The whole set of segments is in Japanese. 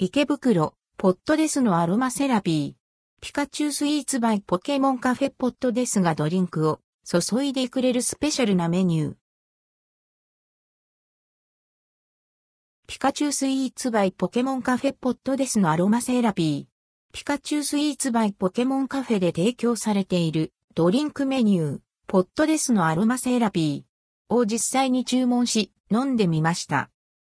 池袋、ポットデスのアロマセラピー。ピカチュウスイーツバイポケモンカフェポットデスがドリンクを注いでくれるスペシャルなメニュー。ピカチュウスイーツバイポケモンカフェポットデスのアロマセラピー。ピカチュウスイーツバイポケモンカフェで提供されているドリンクメニュー、ポットデスのアロマセラピーを実際に注文し飲んでみました。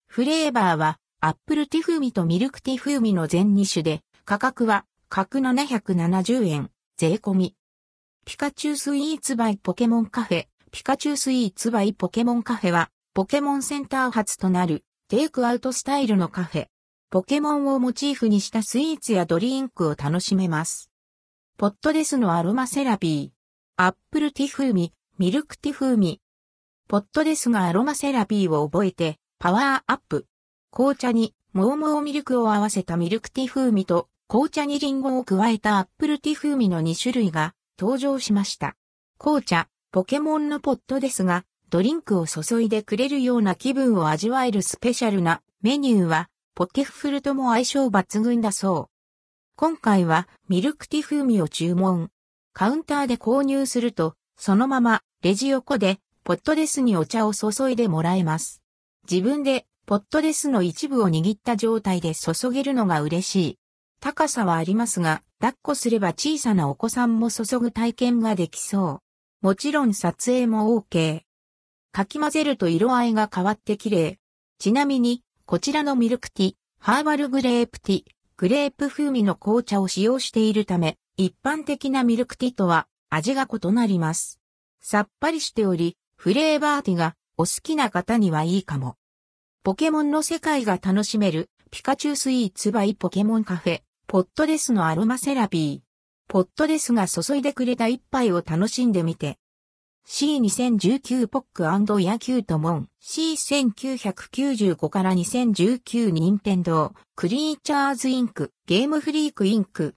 フレーバーはアップルティ風味とミルクティ風味の全2種で、価格は各770円、税込み。ピカチュウスイーツバイポケモンカフェ、ピカチュウスイーツバイポケモンカフェは、ポケモンセンター発となる、テイクアウトスタイルのカフェ。ポケモンをモチーフにしたスイーツやドリンクを楽しめます。ポットデスのアロマセラピー。アップルティ風味、ミルクティ風味。ポットデスがアロマセラピーを覚えて、パワーアップ。紅茶にモーモーミルクを合わせたミルクティ風味と紅茶にリンゴを加えたアップルティ風味の2種類が登場しました。紅茶ポケモンのポットデスが、ドリンクを注いでくれるような気分を味わえるスペシャルなメニューは、ポケフルとも相性抜群だそう。今回はミルクティ風味を注文。カウンターで購入すると、そのままレジ横でポットデスにお茶を注いでもらえます。自分でポットデスの一部を握った状態で注げるのが嬉しい。高さはありますが、抱っこすれば小さなお子さんも注ぐ体験ができそう。もちろん撮影も OK。かき混ぜると色合いが変わって綺麗。ちなみに、こちらのミルクティ、ハーバルグレープティ、グレープ風味の紅茶を使用しているため、一般的なミルクティとは味が異なります。さっぱりしており、フレーバーティがお好きな方にはいいかも。ポケモンの世界が楽しめるピカチュウスイーツバイポケモンカフェ、ポットデスのアロマセラピー。ポットデスが注いでくれた一杯を楽しんでみて。C2019 ポックヤキュートモン C1995 から2019任天堂クリーチャーズインクゲームフリークインク